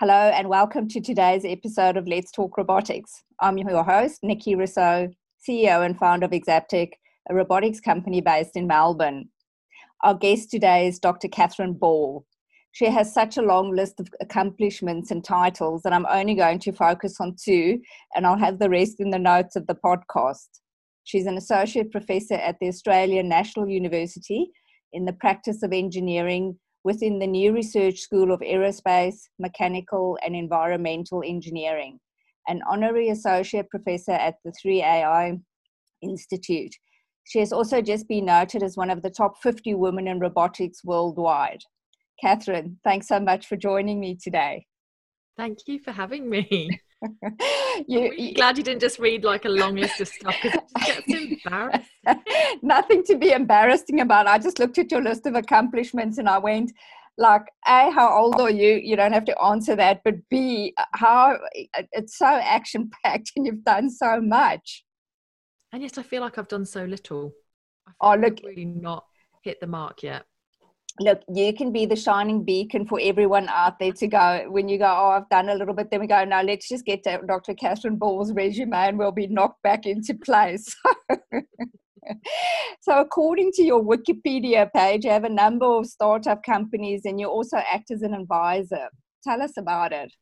Hello, and welcome to today's episode of Let's Talk Robotics. I'm your host, Nikki Rousseau, CEO and founder of Exaptech, a robotics company based in Melbourne. Our guest today is Dr. Catherine Ball. She has such a long list of accomplishments and titles that I'm only going to focus on two, and I'll have the rest in the notes of the podcast. She's an associate professor at the Australian National University in the practice of engineering within the new Research School of Aerospace, Mechanical, and Environmental Engineering, an honorary associate professor at the 3AI Institute. She has also just been noted as one of the top 50 women in robotics worldwide. Catherine, thanks so much for joining me today. Thank you for having me. you, really glad you didn't just read like a long list of stuff because it gets embarrassing. Nothing to be embarrassing about. I just looked at your list of accomplishments and I went, like, A, how old are you? You don't have to answer that. But B, how uh, it's so action packed and you've done so much. And yet I feel like I've done so little. oh, look. I've really not hit the mark yet look, you can be the shining beacon for everyone out there to go. When you go, oh, I've done a little bit, then we go, no, let's just get Dr. Catherine Ball's resume and we'll be knocked back into place. so, according to your Wikipedia page, you have a number of startup companies and you also act as an advisor. Tell us about it.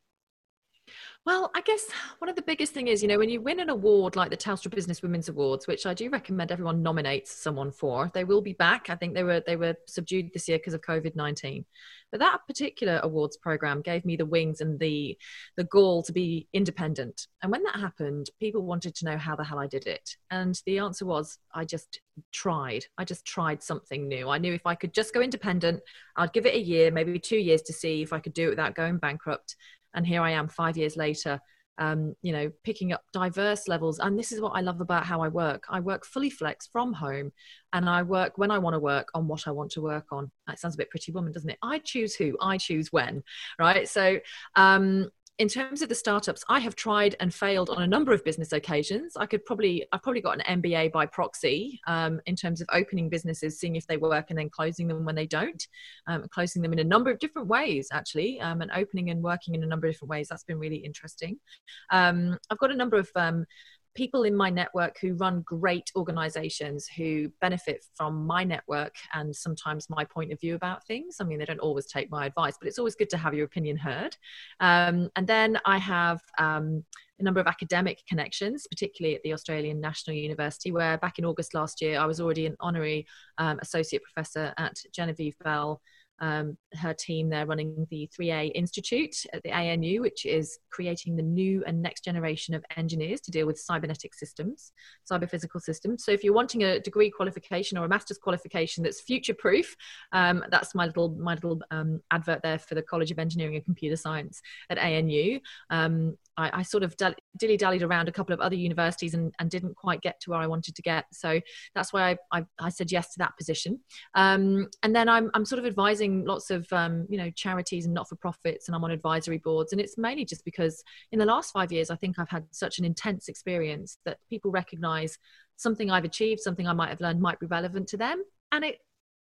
Well, I guess one of the biggest thing is, you know, when you win an award like the Telstra Business Women's Awards, which I do recommend everyone nominates someone for, they will be back. I think they were they were subdued this year because of COVID nineteen. But that particular awards program gave me the wings and the the gall to be independent. And when that happened, people wanted to know how the hell I did it. And the answer was I just tried. I just tried something new. I knew if I could just go independent, I'd give it a year, maybe two years to see if I could do it without going bankrupt and here i am five years later um, you know picking up diverse levels. And this is what i love about how i work. I work fully flex from home and i work when i want to work on what i want to work on. That sounds a bit pretty woman doesn't it? I choose who i choose when right? So um, in terms of the startups, I have tried and failed on a number of business occasions. I could probably, I've probably got an MBA by proxy um, in terms of opening businesses, seeing if they work, and then closing them when they don't, um, closing them in a number of different ways, actually, um, and opening and working in a number of different ways. That's been really interesting. Um, I've got a number of um, people in my network who run great organizations who benefit from my network and sometimes my point of view about things. I mean, they don't always take my advice, but it's always good to have your opinion heard. Um, and then I have um, a number of academic connections, particularly at the Australian National University, where back in August last year, I was already an honorary um, associate professor at Genevieve Bell um, her team there running the 3A Institute at the ANU, which is creating the new and next generation of engineers to deal with cybernetic systems, cyber physical systems. So if you're wanting a degree qualification or a master's qualification that's future proof, um, that's my little my little um, advert there for the College of Engineering and Computer Science at ANU. I, I, sort of dilly dallied around a couple of other universities and, and, didn't quite get to where I wanted to get. So that's why I, I, I said yes to that position. Um, and then I'm, I'm sort of advising lots of um, you know charities and not for profits, and I'm on advisory boards. And it's mainly just because in the last five years, I think I've had such an intense experience that people recognise something I've achieved, something I might have learned might be relevant to them, and it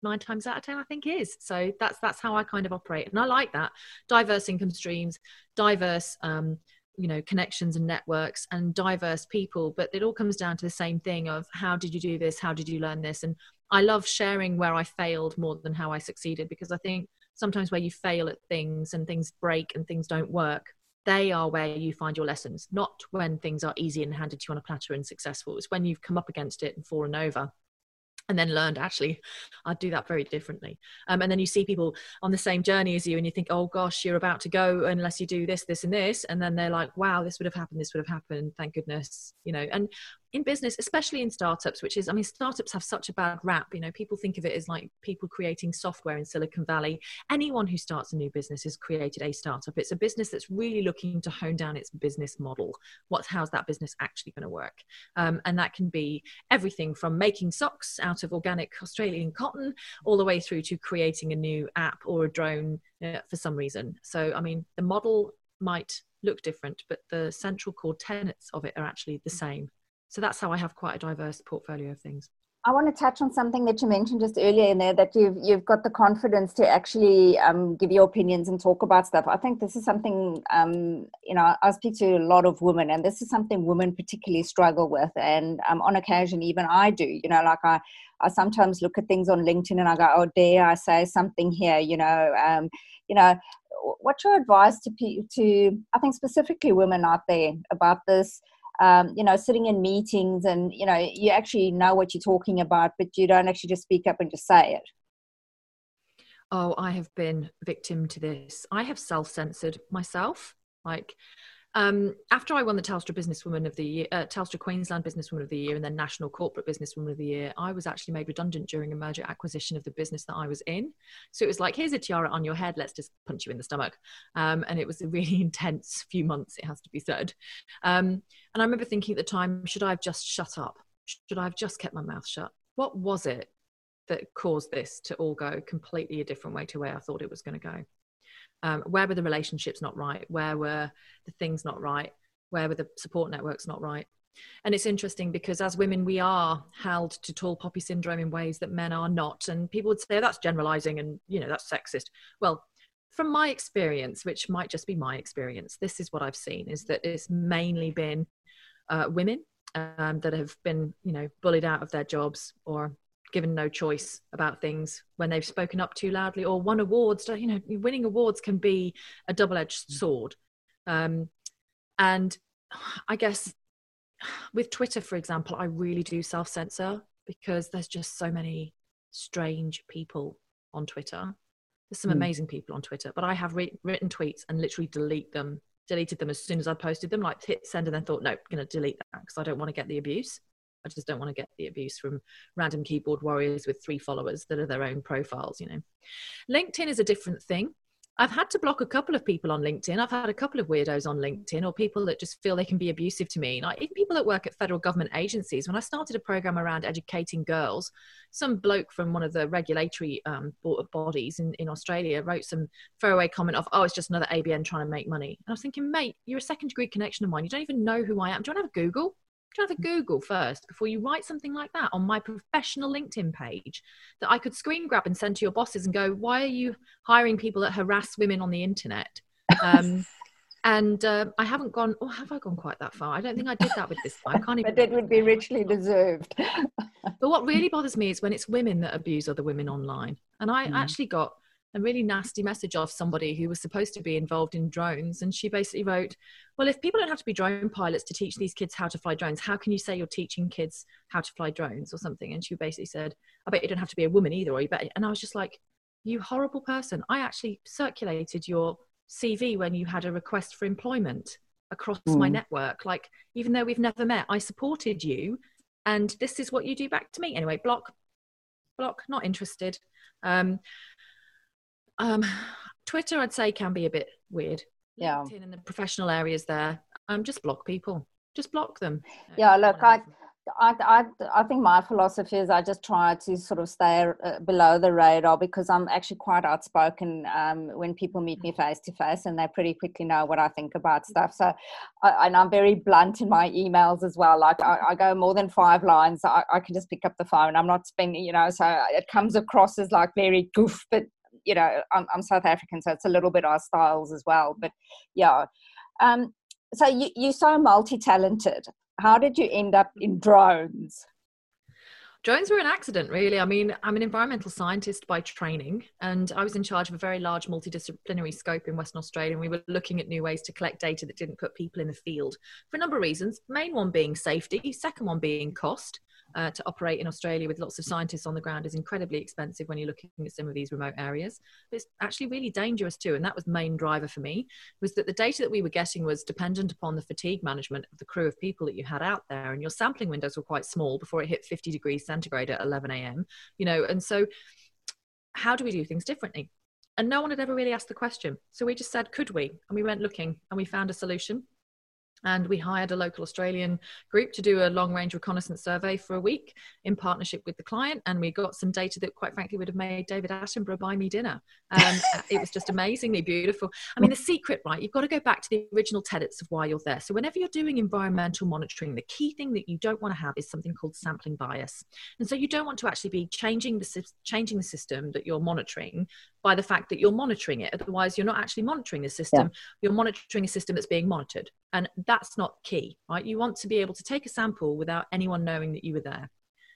nine times out of ten i think is so that's that's how i kind of operate and i like that diverse income streams diverse um, you know connections and networks and diverse people but it all comes down to the same thing of how did you do this? How did you learn this? And i love sharing where i failed more than how i succeeded because i think sometimes where you fail at things and things break and things don't work they are where you find your lessons not when things are easy and handed to you on a platter and successful. It's when you've come up against it and fallen over and then learned actually i'd do that very differently. Um, and then you see people on the same journey as you and you think oh gosh you're about to go unless you do this this and this. And then they're like wow this would have happened this would have happened. Thank goodness you know? And in business, especially in startups, which is, I mean, startups have such a bad rap. You know, people think of it as like people creating software in Silicon Valley. Anyone who starts a new business has created a startup. It's a business that's really looking to hone down its business model. What's how's that business actually going to work? Um, and that can be everything from making socks out of organic Australian cotton, all the way through to creating a new app or a drone uh, for some reason. So, I mean, the model might look different, but the central core tenets of it are actually the same. So that's how I have quite a diverse portfolio of things. I want to touch on something that you mentioned just earlier in there that you've you've got the confidence to actually um, give your opinions and talk about stuff. I think this is something um, you know I speak to a lot of women, and this is something women particularly struggle with. And um, on occasion, even I do. You know, like I I sometimes look at things on LinkedIn and I go, oh, dare I say something here? You know, um, you know, what's your advice to to I think specifically women out there about this? Um, you know, sitting in meetings and, you know, you actually know what you're talking about, but you don't actually just speak up and just say it. Oh, I have been victim to this. I have self censored myself. Like, um, after I won the Telstra Businesswoman of the Year, uh, Telstra Queensland Businesswoman of the Year, and then National Corporate Businesswoman of the Year, I was actually made redundant during a merger acquisition of the business that I was in. So it was like, here's a tiara on your head, let's just punch you in the stomach. Um, and it was a really intense few months, it has to be said. Um, and I remember thinking at the time, should I have just shut up? Should I have just kept my mouth shut? What was it that caused this to all go completely a different way to where I thought it was going to go? Um, where were the relationships not right? Where were the things not right? Where were the support networks not right? And it's interesting because as women we are held to tall poppy syndrome in ways that men are not. And people would say oh, that's generalizing and you know that's sexist. Well from my experience which might just be my experience this is what i've seen is that it's mainly been uh, women um, that have been you know bullied out of their jobs or given no choice about things when they've spoken up too loudly or won awards. You know, winning awards can be a double edged mm. sword. Um, and I guess with Twitter, for example, I really do self censor because there's just so many strange people on Twitter. There's some mm. amazing people on Twitter, but I have re- written tweets and literally delete them, deleted them as soon as I posted them, like hit send and then thought, no, I'm going to delete that because I don't want to get the abuse. I just don't want to get the abuse from random keyboard warriors with three followers that are their own profiles, you know. LinkedIn is a different thing. I've had to block a couple of people on LinkedIn. I've had a couple of weirdos on LinkedIn or people that just feel they can be abusive to me. Like even people that work at federal government agencies. When I started a program around educating girls, some bloke from one of the regulatory um, bodies in, in Australia wrote some throwaway comment of, oh, it's just another ABN trying to make money. And I was thinking, mate, you're a second degree connection of mine. You don't even know who I am. Do you want to have a Google? Have a Google first before you write something like that on my professional LinkedIn page that I could screen grab and send to your bosses and go, why are you hiring people that harass women on the internet? Um, and uh, I haven't gone. Oh, have I gone quite that far? I don't think I did that with this one. I can't even. but it would be richly deserved. but what really bothers me is when it's women that abuse other women online. And I mm. actually got a really nasty message off somebody who was supposed to be involved in drones. And she basically wrote, Well, if people don't have to be drone pilots to teach these kids how to fly drones, how can you say you're teaching kids how to fly drones or something? And she basically said, I bet you don't have to be a woman either, or you bet. And I was just like, You horrible person. I actually circulated your CV when you had a request for employment across mm. my network. Like, even though we've never met, I supported you. And this is what you do back to me. Anyway, block, block, not interested. Um, um, Twitter, I'd say, can be a bit weird. Yeah. LinkedIn in the professional areas there, um, just block people. Just block them. Yeah, look, I, I, I, I think my philosophy is I just try to sort of stay uh, below the radar because I'm actually quite outspoken um, when people meet me face to face and they pretty quickly know what I think about stuff. So, I, and I'm very blunt in my emails as well. Like I, I go more than five lines, I, I, can just pick up the phone. I'm not spending, you know, so it comes across as like very goof, but you know, I'm, I'm, South African, so it's a little bit our styles as well. But yeah. Um, so you, you're so multi talented. How did you end up in drones? Drones were an accident, really. I mean, I'm an environmental scientist by training, and I was in charge of a very large multidisciplinary scope in Western Australia. And we were looking at new ways to collect data that didn't put people in the field for a number of reasons. Main one being safety, second one being cost uh, to operate in Australia with lots of scientists on the ground is incredibly expensive when you're looking at some of these remote areas. But it's actually really dangerous too, and that was main driver for me was that the data that we were getting was dependent upon the fatigue management of the crew of people that you had out there, and your sampling windows were quite small before it hit 50 degrees centigrade at 11 a.m. You know, and so how do we do things differently? And no one had ever really asked the question. So we just said, could we? And we went looking and we found a solution and we hired a local Australian group to do a long range reconnaissance survey for a week in partnership with the client. And we got some data that, quite frankly, would have made David Attenborough buy me dinner. Um, it was just amazingly beautiful. I mean, the secret, right? You've got to go back to the original tenets of why you're there. So, whenever you're doing environmental monitoring, the key thing that you don't want to have is something called sampling bias. And so, you don't want to actually be changing the, changing the system that you're monitoring by the fact that you're monitoring it. Otherwise, you're not actually monitoring the system, yeah. you're monitoring a system that's being monitored. And that's not key, right? You want to be able to take a sample without anyone knowing that you were there.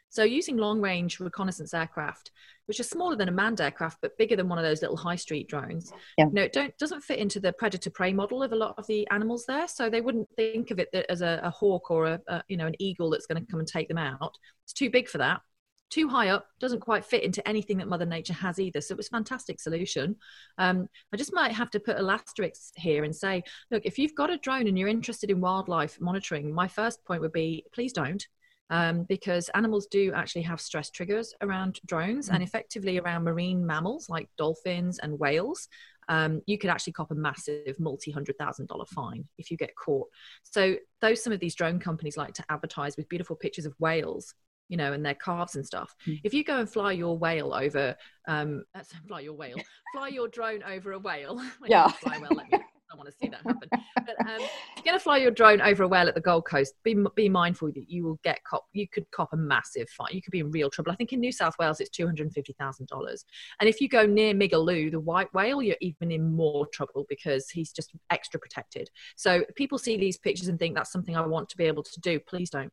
So using long range reconnaissance aircraft, which are smaller than a manned aircraft but bigger than one of those little high street drones, yeah. you know, it don't doesn't fit into the predator prey model of a lot of the animals there. So they wouldn't think of it as a, a hawk or a, a, you know an eagle that's going to come and take them out. It's too big for that too high up doesn't quite fit into anything that mother nature has either so it was a fantastic solution um, i just might have to put a asterisk here and say look if you've got a drone and you're interested in wildlife monitoring my first point would be please don't um, because animals do actually have stress triggers around drones mm. and effectively around marine mammals like dolphins and whales um, you could actually cop a massive multi hundred thousand dollar fine if you get caught. So, though some of these drone companies like to advertise with beautiful pictures of whales, you know, and their calves and stuff. Mm. If you go and fly your whale over, um, fly your whale, fly your drone over a whale. yeah. Fly well, let me, I don't want to see that happen. But um, if you're going to fly your drone over a whale at the Gold Coast, be be mindful that you will get cop. You could cop a massive fine. You could be in real trouble. I think in New South Wales it's two hundred and fifty thousand dollars. And if you go near Migaloo, the white whale, you're even in more trouble because he's just extra protected. So people see these pictures and think that's something I want to be able to do. Please don't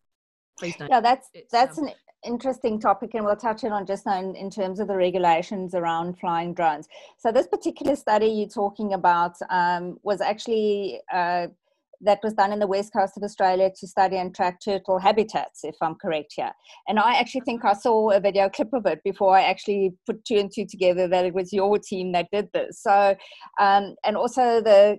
please don't. Yeah, that's it's, that's um, an interesting topic, and we'll touch it on just now in, in, terms of the regulations around flying drones. So this particular study you're talking about um, was actually. Uh, that was done in the west coast of Australia to study and track turtle habitats, if I'm correct here. And I actually think I saw a video clip of it before I actually put two and two together that it was your team that did this. So, um, and also the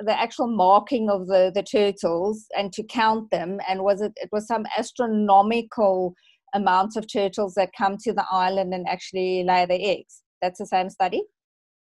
the actual marking of the the turtles and to count them and was it it was some astronomical amounts of turtles that come to the island and actually lay their eggs. That's the same study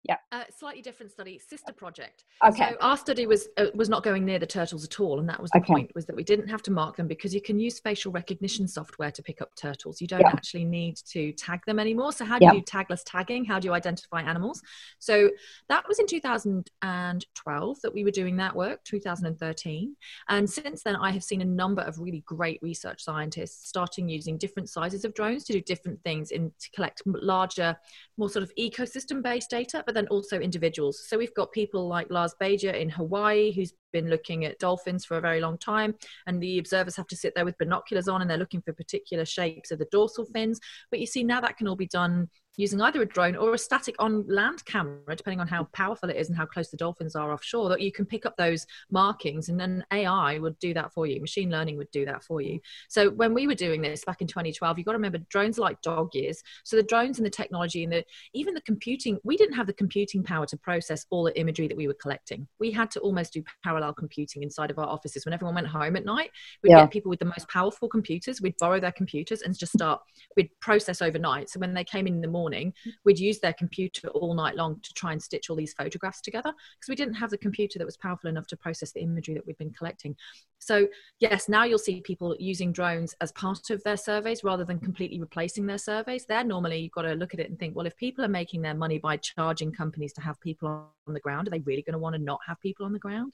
yeah. Uh, slightly different study sister project. Okay. so our study was uh, was not going near the turtles at all and that was the okay. point was that we didn't have to mark them because you can use facial recognition software to pick up turtles. You don't yeah. actually need to tag them anymore. So how do yeah. you do tagless tagging? How do you identify animals? So that was in 2012 that we were doing that work 2013 and since then i have seen a number of really great research scientists starting using different sizes of drones to do different things in to collect larger more sort of ecosystem based data but then also individuals. So we've got people like Lars Bejder in Hawaii, who's been looking at dolphins for a very long time, and the observers have to sit there with binoculars on and they're looking for particular shapes of the dorsal fins. But you see, now that can all be done using either a drone or a static on land camera, depending on how powerful it is and how close the dolphins are offshore, that you can pick up those markings and then AI would do that for you. Machine learning would do that for you. So when we were doing this back in 2012, you've got to remember drones are like dog years. So the drones and the technology and the even the computing, we didn't have the computing power to process all the imagery that we were collecting. We had to almost do parallel computing inside of our offices. When everyone went home at night, we'd yeah. get people with the most powerful computers, we'd borrow their computers and just start, we'd process overnight. So when they came in in the morning, morning, we'd use their computer all night long to try and stitch all these photographs together because we didn't have the computer that was powerful enough to process the imagery that we'd been collecting. So, yes, now you'll see people using drones as part of their surveys rather than completely replacing their surveys. There, normally you've got to look at it and think, well, if people are making their money by charging companies to have people on the ground, are they really going to want to not have people on the ground?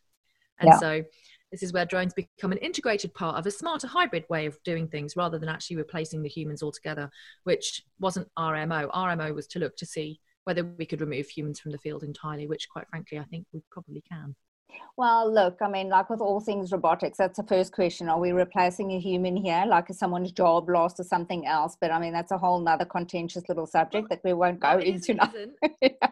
And yeah. so this is where drones become an integrated part of a smarter hybrid way of doing things rather than actually replacing the humans altogether, which wasn't RMO. RMO was to look to see whether we could remove humans from the field entirely, which quite frankly, I think we probably can. Well, look, I mean, like with all things robotics, that's the first question. Are we replacing a human here? Like is someone's job lost or something else? But I mean, that's a whole nother contentious little subject that we won't go into now.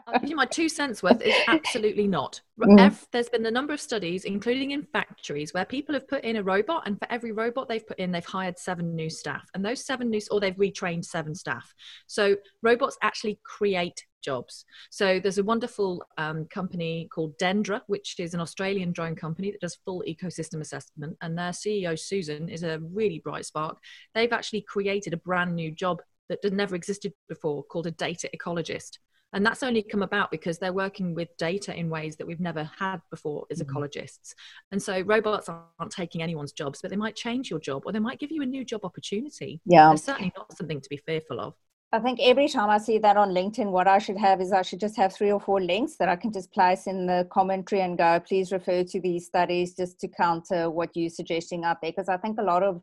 I'll give you my two cents worth. It's absolutely not. Mm. There's been a number of studies, including in factories, where people have put in a robot, and for every robot they've put in, they've hired seven new staff. And those seven new, or they've retrained seven staff. So robots actually create jobs. So there's a wonderful um, company called Dendra, which is an Australian drone company that does full ecosystem assessment. And their CEO, Susan, is a really bright spark. They've actually created a brand new job that never existed before called a data ecologist. And that's only come about because they're working with data in ways that we've never had before as mm-hmm. ecologists. And so robots aren't taking anyone's jobs, but they might change your job or they might give you a new job opportunity. Yeah. They're certainly not something to be fearful of. I think every time I see that on LinkedIn, what I should have is I should just have three or four links that I can just place in the commentary and go, please refer to these studies just to counter what you're suggesting out there. Because I think a lot of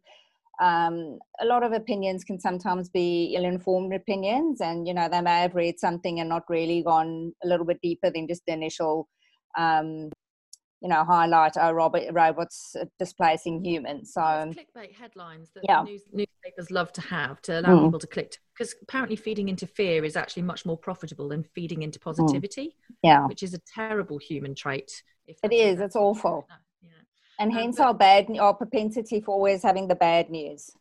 um, a lot of opinions can sometimes be ill-informed opinions, and you know they may have read something and not really gone a little bit deeper than just the initial um, you know, highlight oh, robot, robots displacing humans. So clickbait headlines that yeah. news, newspapers love to have to allow mm. people to click because apparently feeding into fear is actually much more profitable than feeding into mm. positivity. Mm. Yeah, which is a terrible human trait. it is. It's awful. Yeah. And um, hence but, our bad, our propensity for always having the bad news.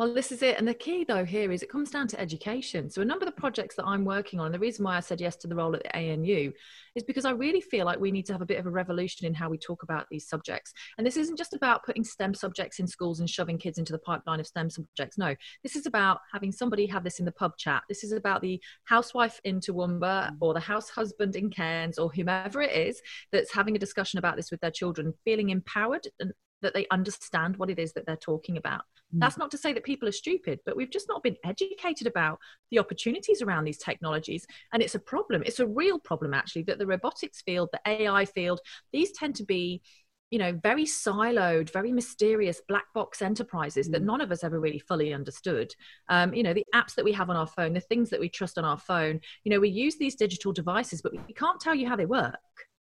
Well, this is it. And the key, though, here is it comes down to education. So, a number of the projects that I'm working on, and the reason why I said yes to the role at the ANU is because I really feel like we need to have a bit of a revolution in how we talk about these subjects. And this isn't just about putting STEM subjects in schools and shoving kids into the pipeline of STEM subjects. No, this is about having somebody have this in the pub chat. This is about the housewife in Toowoomba mm. or the house husband in Cairns or whomever it is that's having a discussion about this with their children, feeling empowered and that they understand what it is that they're talking about. Mm. That's not to say that people are stupid, but we've just not been educated about the opportunities around these technologies. And it's a problem. It's a real problem, actually, that the robotics field, the AI field, these tend to be you know very siloed very mysterious black box enterprises mm. that none of us ever really fully understood um, you know the apps that we have on our phone the things that we trust on our phone you know we use these digital devices but we can't tell you how they work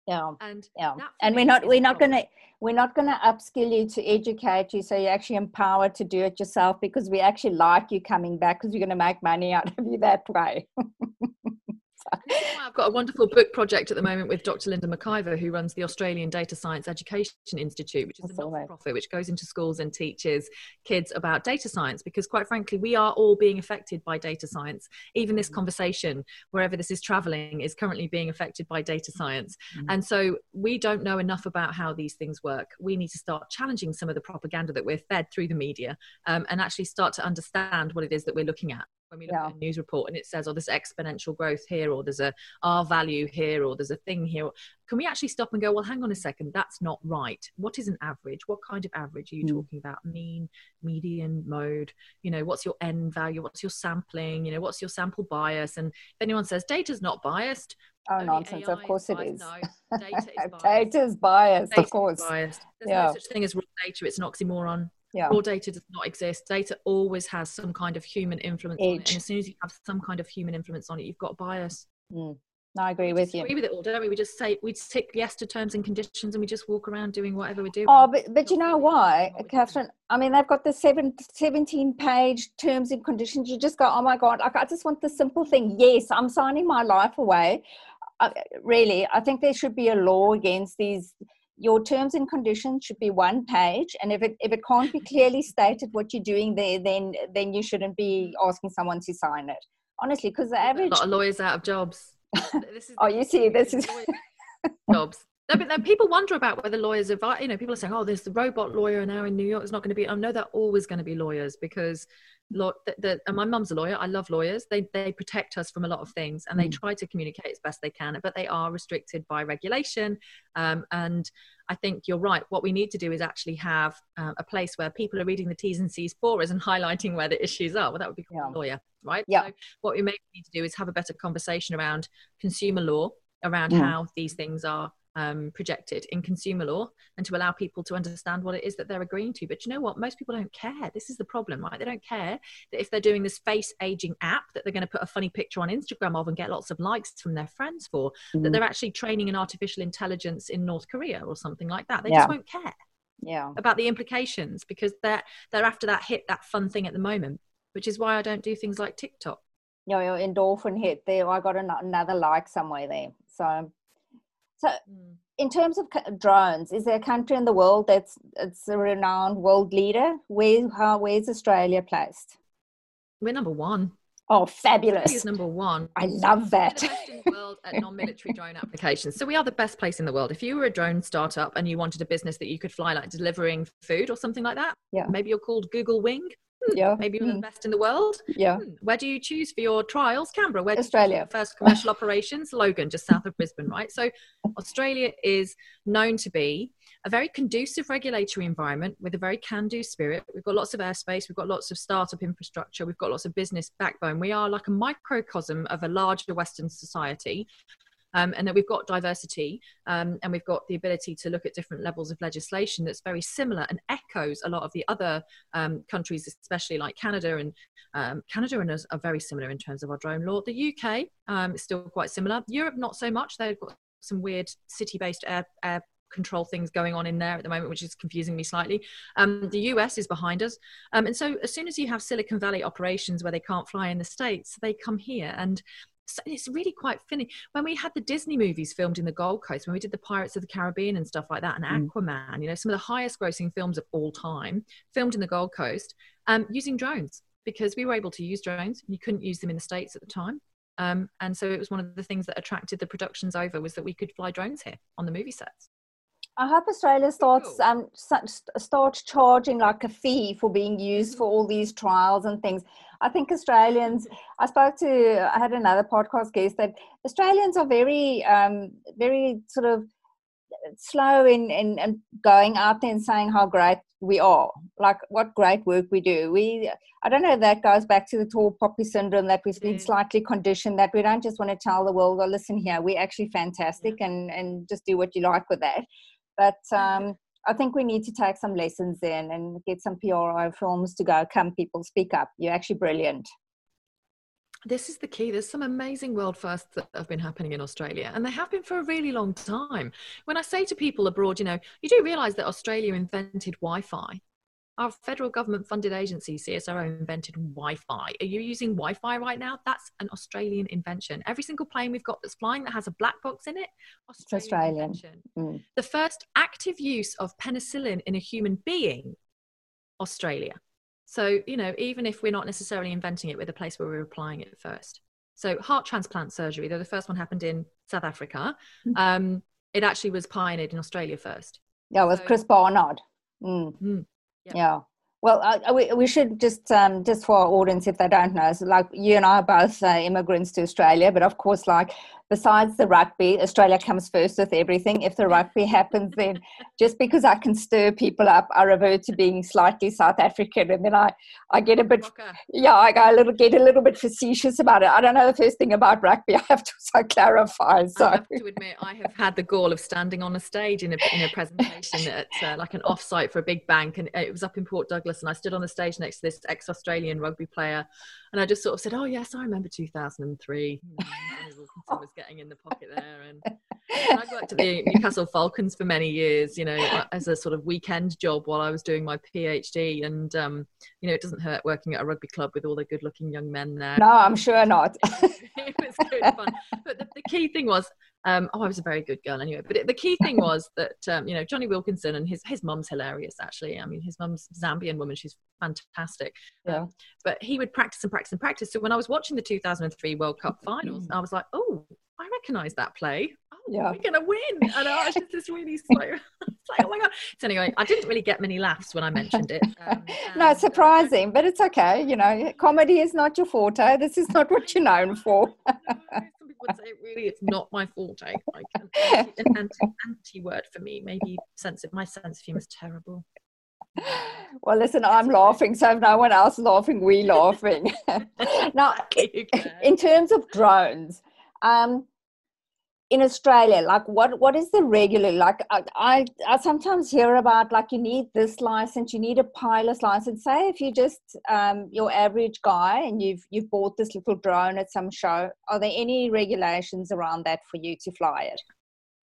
yeah and yeah. and we're not we're not going to we're not going to upskill you to educate you so you're actually empowered to do it yourself because we actually like you coming back because we're going to make money out of you that way I've got a wonderful book project at the moment with Dr. Linda McIver, who runs the Australian Data Science Education Institute, which is That's a not-for-profit which goes into schools and teaches kids about data science. Because quite frankly, we are all being affected by data science. Even this mm. conversation, wherever this is traveling, is currently being affected by data science. Mm-hmm. And so we don't know enough about how these things work. We need to start challenging some of the propaganda that we're fed through the media um, and actually start to understand what it is that we're looking at when we look yeah. at a news report and it says, oh, there's exponential growth here, or there's a R value here, or there's a thing here. Can we actually stop and go, well, hang on a second, that's not right. What is an average? What kind of average are you mm. talking about? Mean, median, mode? You know, what's your N value? What's your sampling? You know, what's your sample bias? And if anyone says data's not biased, Oh, nonsense. AI of course it is. No, data is biased. data is biased, data of course. Biased. There's yeah. no such thing as raw data. It's an oxymoron yeah. raw data does not exist data always has some kind of human influence on it and as soon as you have some kind of human influence on it you've got bias mm. No, I agree with you. Agree with it all, don't we? We just say we tick yes to terms and conditions, and we just walk around doing whatever we do. Oh, but but you know why, Catherine? I mean, they've got the seven, 17 page terms and conditions. You just go, oh my god! Like, I just want the simple thing. Yes, I'm signing my life away. I, really, I think there should be a law against these your terms and conditions should be one page and if it if it can't be clearly stated what you're doing there then then you shouldn't be asking someone to sign it. Honestly because the average a lot of lawyers out of jobs. This is oh you see this is jobs no, but then people wonder about whether lawyers are, you know, people are saying, oh, there's the robot lawyer now in New York. It's not going to be, I know they're always going to be lawyers because law, the, the, and my mum's a lawyer. I love lawyers. They, they protect us from a lot of things and they mm. try to communicate as best they can, but they are restricted by regulation. Um, and I think you're right. What we need to do is actually have uh, a place where people are reading the T's and C's for us and highlighting where the issues are. Well, that would be called yeah. a lawyer, right? Yeah. So what we may need to do is have a better conversation around consumer law, around mm. how these things are um, projected in consumer law and to allow people to understand what it is that they're agreeing to. But you know what? Most people don't care. This is the problem, right? They don't care that if they're doing this face aging app that they're going to put a funny picture on Instagram of and get lots of likes from their friends for, mm-hmm. that they're actually training an artificial intelligence in North Korea or something like that. They yeah. just won't care. Yeah. About the implications because they're they're after that hit, that fun thing at the moment, which is why I don't do things like TikTok. Yeah, your endorphin hit there. I got another like somewhere there. So so, mm. in terms of drones, is there a country in the world that's it's a renowned world leader? Where how where's Australia placed? We're number one. Oh, fabulous! Is number one. I love that. We're the best in the world at non-military drone applications. So we are the best place in the world. If you were a drone startup and you wanted a business that you could fly, like delivering food or something like that, yeah, maybe you're called Google Wing yeah. Maybe mm. the best in the world. Yeah. Hmm. Where do you choose for your trials? Canberra. Where Australia. first commercial operations? Logan, just south of Brisbane, right? So Australia is known to be a very conducive regulatory environment with a very can-do spirit. We've got lots of airspace. We've got lots of startup infrastructure. We've got lots of business backbone. We are like a microcosm of a larger Western society um, and that we've got diversity um, and we've got the ability to look at different levels of legislation that's very similar and echoes a lot of the other um, countries, especially like Canada and um, Canada and us are very similar in terms of our drone law. The UK um, is still quite similar. Europe, not so much. They've got some weird city-based air, air control things going on in there at the moment, which is confusing me slightly. Um, the US is behind us. Um, and so, as soon as you have Silicon Valley operations where they can't fly in the States, they come here. And so it's really quite funny. When we had the disney movies filmed in the gold coast when we did the pirates of the caribbean and stuff like that and mm. aquaman you know some of the highest grossing films of all time filmed in the gold coast um, using drones because we were able to use drones. You couldn't use them in the states at the time. Um, and so it was one of the things that attracted the productions over was that we could fly drones here on the movie sets. I hope Australia starts um, starts charging like a fee for being used for all these trials and things. I think Australians. I spoke to. I had another podcast guest that Australians are very, um, very sort of slow in, in, in going out there and saying how great we are, like what great work we do. We, I don't know if that goes back to the tall poppy syndrome that we've been slightly conditioned that we don't just want to tell the world, well, listen here, we're actually fantastic and, and just do what you like with that. But um, I think we need to take some lessons in and get some PRO films to go. Come, people, speak up. You're actually brilliant. This is the key. There's some amazing world firsts that have been happening in Australia, and they have been for a really long time. When I say to people abroad, you know, you do realize that Australia invented Wi Fi our federal government funded agency, CSIRO, invented Wi Fi. Are you using Wi Fi right now? That's an Australian invention. Every single plane we've got that's flying that has a black box in it, Australian. Australian. Mm. The first active use of penicillin in a human being, Australia. So, you know, even if we're not necessarily inventing it, we're the place where we're applying it first. So, heart transplant surgery, though the first one happened in South Africa, mm. um, it actually was pioneered in Australia first. Yeah, with so, Chris Barnard. Mm. Mm. Yep. Yeah. Well, uh, we, we should just um, just for our audience, if they don't know, so like you and I are both uh, immigrants to Australia, but of course, like besides the rugby, Australia comes first with everything. If the rugby happens, then just because I can stir people up, I revert to being slightly South African, and then I, I get a bit, yeah, I go a little get a little bit facetious about it. I don't know the first thing about rugby. I have to so clarify. So I have to admit, I have had the gall of standing on a stage in a in a presentation at uh, like an offsite for a big bank, and it was up in Port Douglas, and I stood on the stage next to this ex-Australian rugby player, and I just sort of said, "Oh yes, I remember 2003." I was getting in the pocket there. And, and I worked at the Newcastle Falcons for many years, you know, as a sort of weekend job while I was doing my PhD. And, um, you know, it doesn't hurt working at a rugby club with all the good looking young men there. No, I'm sure not. it was good fun. But the, the key thing was, um, oh, I was a very good girl anyway. But it, the key thing was that um, you know Jonny Wilkinson and his his mum's hilarious. Actually, I mean his mum's Zambian woman. She's fantastic. Yeah. Um, but he would practice and practice and practice. So when I was watching the 2003 World Cup finals, I was like, oh, I recognise that play. Oh, yeah. we're gonna win. And I was just this really slow. it's like, oh my god. So anyway, I didn't really get many laughs when I mentioned it. Um, no, it's uh, surprising, but it's okay. You know, comedy is not your forte. This is not what you're known for. Would say really it's not my forte. Like an an anti word for me. Maybe sense of my sense of humor is terrible. Well, listen, I'm laughing, so if no one else laughing, we laughing. now, in terms of drones, um, in Australia, like what what is the regular like? I, I, I sometimes hear about like you need this license, you need a pilot's license. Say if you just um, your average guy and you've you've bought this little drone at some show, are there any regulations around that for you to fly it?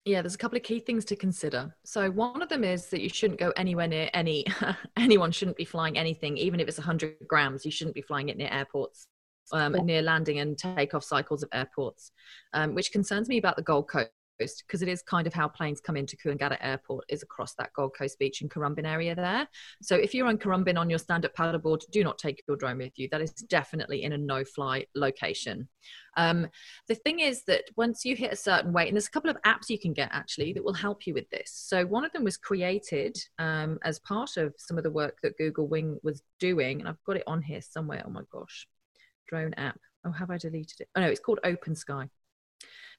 Yeah, there's a couple of key things to consider. So one of them is that you shouldn't go anywhere near any anyone shouldn't be flying anything, even if it's 100 grams. You shouldn't be flying it near airports um, near landing and takeoff cycles of airports, um, which concerns me about the Gold Coast Coast because it is kind of how planes come into Coolangatta Airport is across that Gold Coast Beach and Currumbin area there. So if you're on Currumbin on your stand-up paddleboard, do not take your drone with you. That is definitely in a no-fly location. Um, the thing is that once you hit a certain weight, and there's a couple of apps you can get actually that will help you with this. So one of them was created um, as part of some of the work that Google Wing was doing, and I've got it on here somewhere. Oh my gosh, drone app. Oh, have I deleted it? Oh no, it's called Open Sky.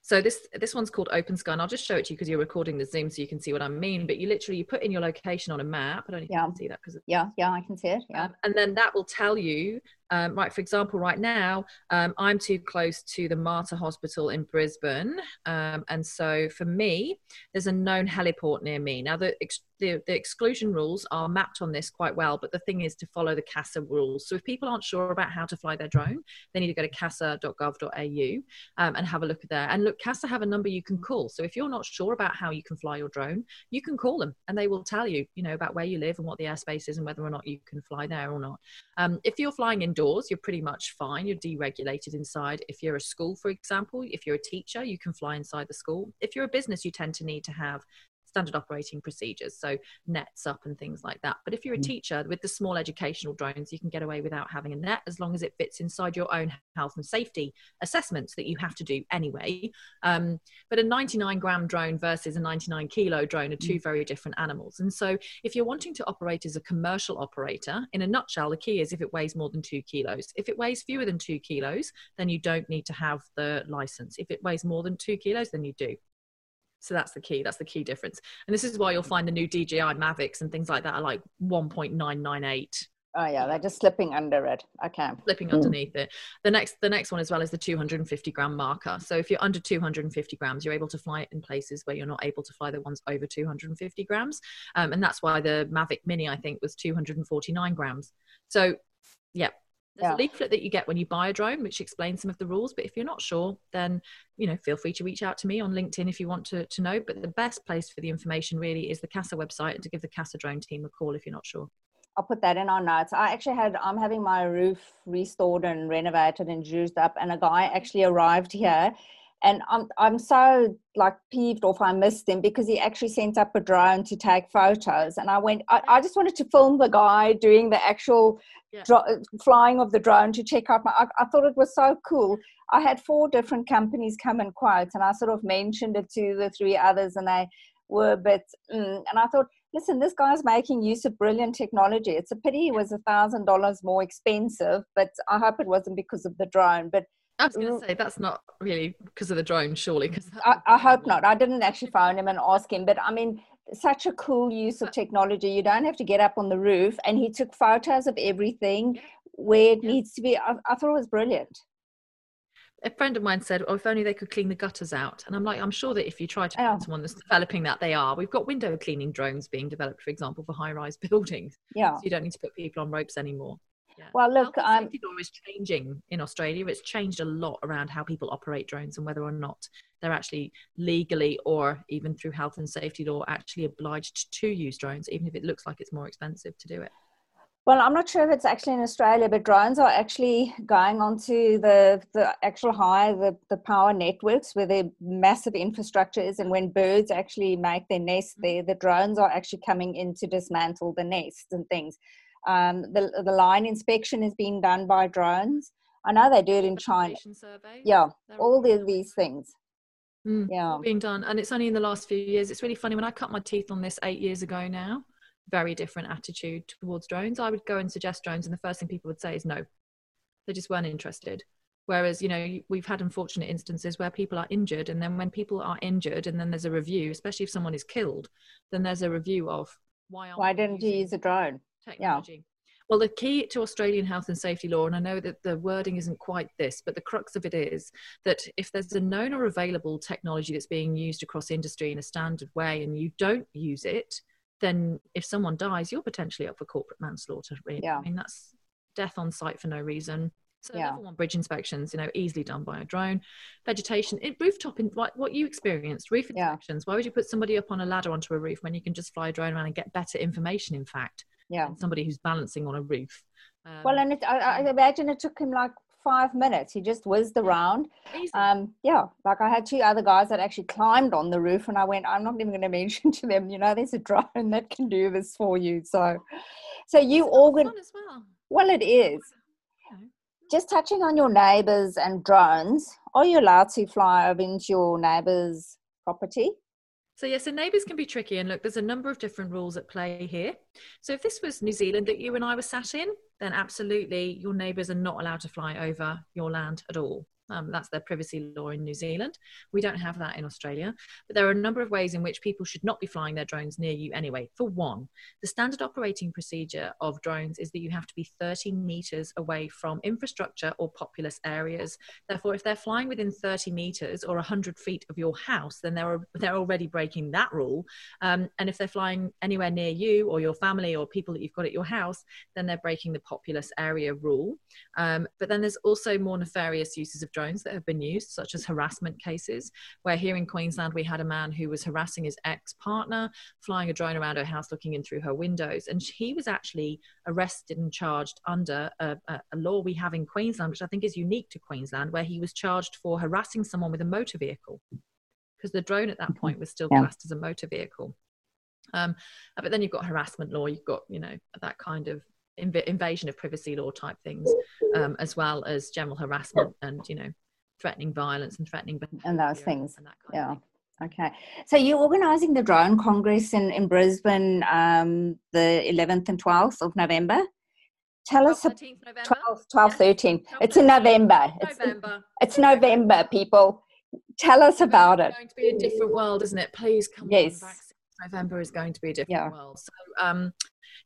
So this this one's called Open Sky, and I'll just show it to you because you're recording the Zoom, so you can see what I mean. But you literally you put in your location on a map. I don't yeah. you can see that because yeah, yeah, I can see it. Yeah, um, and then that will tell you um, right, for example, right now, um, I'm too close to the Mater Hospital in Brisbane. Um, and so for me, there's a known heliport near me. Now, the, ex- the, the, exclusion rules are mapped on this quite well, but the thing is to follow the CASA rules. So if people aren't sure about how to fly their drone, they need to go to casa.gov.au um, and have a look at there. And look, CASA have a number you can call. So if you're not sure about how you can fly your drone, you can call them and they will tell you, you know, about where you live and what the airspace is and whether or not you can fly there or not. Um, if you're flying indoors, you're pretty much fine. You're deregulated inside. If you're a school, for example, if you're a teacher, you can fly inside the school. If you're a business, you tend to need to have standard operating procedures, so nets up and things like that. But if you're a mm. teacher with the small educational drones, you can get away without having a net as long as it fits inside your own health and safety assessments that you have to do anyway. Um, but a 99 gram drone versus a 99 kilo drone are two mm. very different animals. And so if you're wanting to operate as a commercial operator, in a nutshell, the key is if it weighs more than two kilos. If it weighs fewer than two kilos, then you don't need to have the license. If it weighs more than two kilos, then you do. So that's the key. That's the key difference. And this is why you'll find the new DJI Mavics and things like that are like 1.998. Oh yeah, they're just slipping under it. Okay. Slipping mm. underneath it. The next the next one as well is the 250 gram marker. So if you're under 250 grams, you're able to fly it in places where you're not able to fly the ones over 250 grams. Um, and that's why the Mavic Mini I think was 249 grams. So yeah, there's yeah. a leaflet that you get when you buy a drone, which explains some of the rules. But if you're not sure, then you know feel free to reach out to me on LinkedIn if you want to, to know. But the best place for the information really is the CASA website, and to give the CASA drone team a call if you're not sure. I'll put that in our notes. I actually had I'm having my roof restored and renovated and juiced up, and a guy actually arrived here and I'm I'm so like peeved off I missed him because he actually sent up a drone to take photos, and I went. I, I just wanted to film the guy doing the actual yeah. dro- flying of the drone to check out my. I, I, thought it was so cool. I had four different companies come and quote, and I sort of mentioned it to the three others, and they were a bit. Mm, and I thought, listen, this guy's making use of brilliant technology. It's a pity it was a thousand dollars more expensive, but I hope it wasn't because of the drone, but I was going to mm. say that's not really because of the drone, surely. Because I, I, hope not. I didn't actually phone him and ask him, but I mean, such a cool use of uh, technology. You don't have to get up on the roof, and he took photos of everything where it needs to be. I, I, thought it was brilliant. A friend of mine said, "Oh, if only they could clean the gutters out." And I'm like, I'm sure that if you try to find oh. someone that's developing that, they are. We've got window cleaning drones being developed, for example, for high-rise buildings. Yeah, so you don't need to put people on ropes anymore. Yeah. Well, look, um, safety law is changing in Australia. It's changed a lot around how people operate drones and whether or not they're actually legally or even through health and safety law actually obliged to use drones, even if it looks like it's more expensive to do it. Well, I'm not sure if it's actually in Australia, but drones are actually going onto the, the actual high, the, the power networks where the massive infrastructure is. And when birds actually make their nest there, the drones are actually coming in to dismantle the nests and things. Um, the, the line inspection is being done by drones. I know they do it in China. Survey. Yeah, all the, these things. Mm, yeah, being done, and it's only in the last few years. It's really funny when I cut my teeth on this eight years ago now. Very different attitude towards drones. I would go and suggest drones, and the first thing people would say is no. They just weren't interested. Whereas, you know, we've had unfortunate instances where people are injured, and then when people are injured, and then there's a review, especially if someone is killed, then there's a review of why. Why didn't you use a drone? Technology. Yeah. Well, the key to Australian health and safety law, and I know that the wording isn't quite this, but the crux of it is that if there's a known or available technology that's being used across industry in a standard way and you don't use it, then if someone dies, you're potentially up for corporate manslaughter. Really. Yeah. I mean, that's death on site for no reason. So yeah. level one bridge inspections, you know, easily done by a drone. Vegetation, it, rooftop, in, like what you experienced, roof inspections. Yeah. Why would you put somebody up on a ladder onto a roof when you can just fly a drone around and get better information? In fact, yeah somebody who's balancing on a roof um, well and it, I, I, imagine it took him like five minutes. He just whizzed around. Um, yeah, like I had two other guys that actually climbed on the roof, and I went, I'm not even going to mention to them, you know, there's a drone that can do this for you. So, so you organ. Well. well, it is. Just touching on your neighbors and drones, are you allowed to fly over into your neighbor's property? So, yes, and neighbours can be tricky. And look, there's a number of different rules at play here. So, if this was New Zealand that you and I were sat in, then absolutely your neighbours are not allowed to fly over your land at all. Um, that's their privacy law in New Zealand. We don't have that in Australia. But there are a number of ways in which people should not be flying their drones near you anyway. For one, the standard operating procedure of drones is that you have to be 30 meters away from infrastructure or populous areas. Therefore, if they're flying within 30 meters or 100 feet of your house, then they're, they're already breaking that rule. Um, and if they're flying anywhere near you or your family or people that you've got at your house, then they're breaking the populous area rule. Um, but then there's also more nefarious uses of drones that have been used, such as harassment cases, where here in Queensland we had a man who was harassing his ex partner, flying a drone around her house, looking in through her windows. And he was actually arrested and charged under a, a, a law we have in Queensland, which I think is unique to Queensland, where he was charged for harassing someone with a motor vehicle. Because the drone at that mm-hmm. point was still yeah. classed as a motor vehicle. Um, but then you've got harassment law, you've got, you know, that kind of inv- invasion of privacy law type things, um, as well as general harassment and you know threatening violence and threatening and those things. And yeah. Okay. So you're organising the Drone Congress in, in Brisbane um, the 11th and 12th of November. Tell us. 13th November. 12, 12 yeah. 13. It's in November. November. It's, it's November, people. Tell us about it. It's going to be a different world, isn't it? Please come yes. November is going to be a different yeah. world. So, um,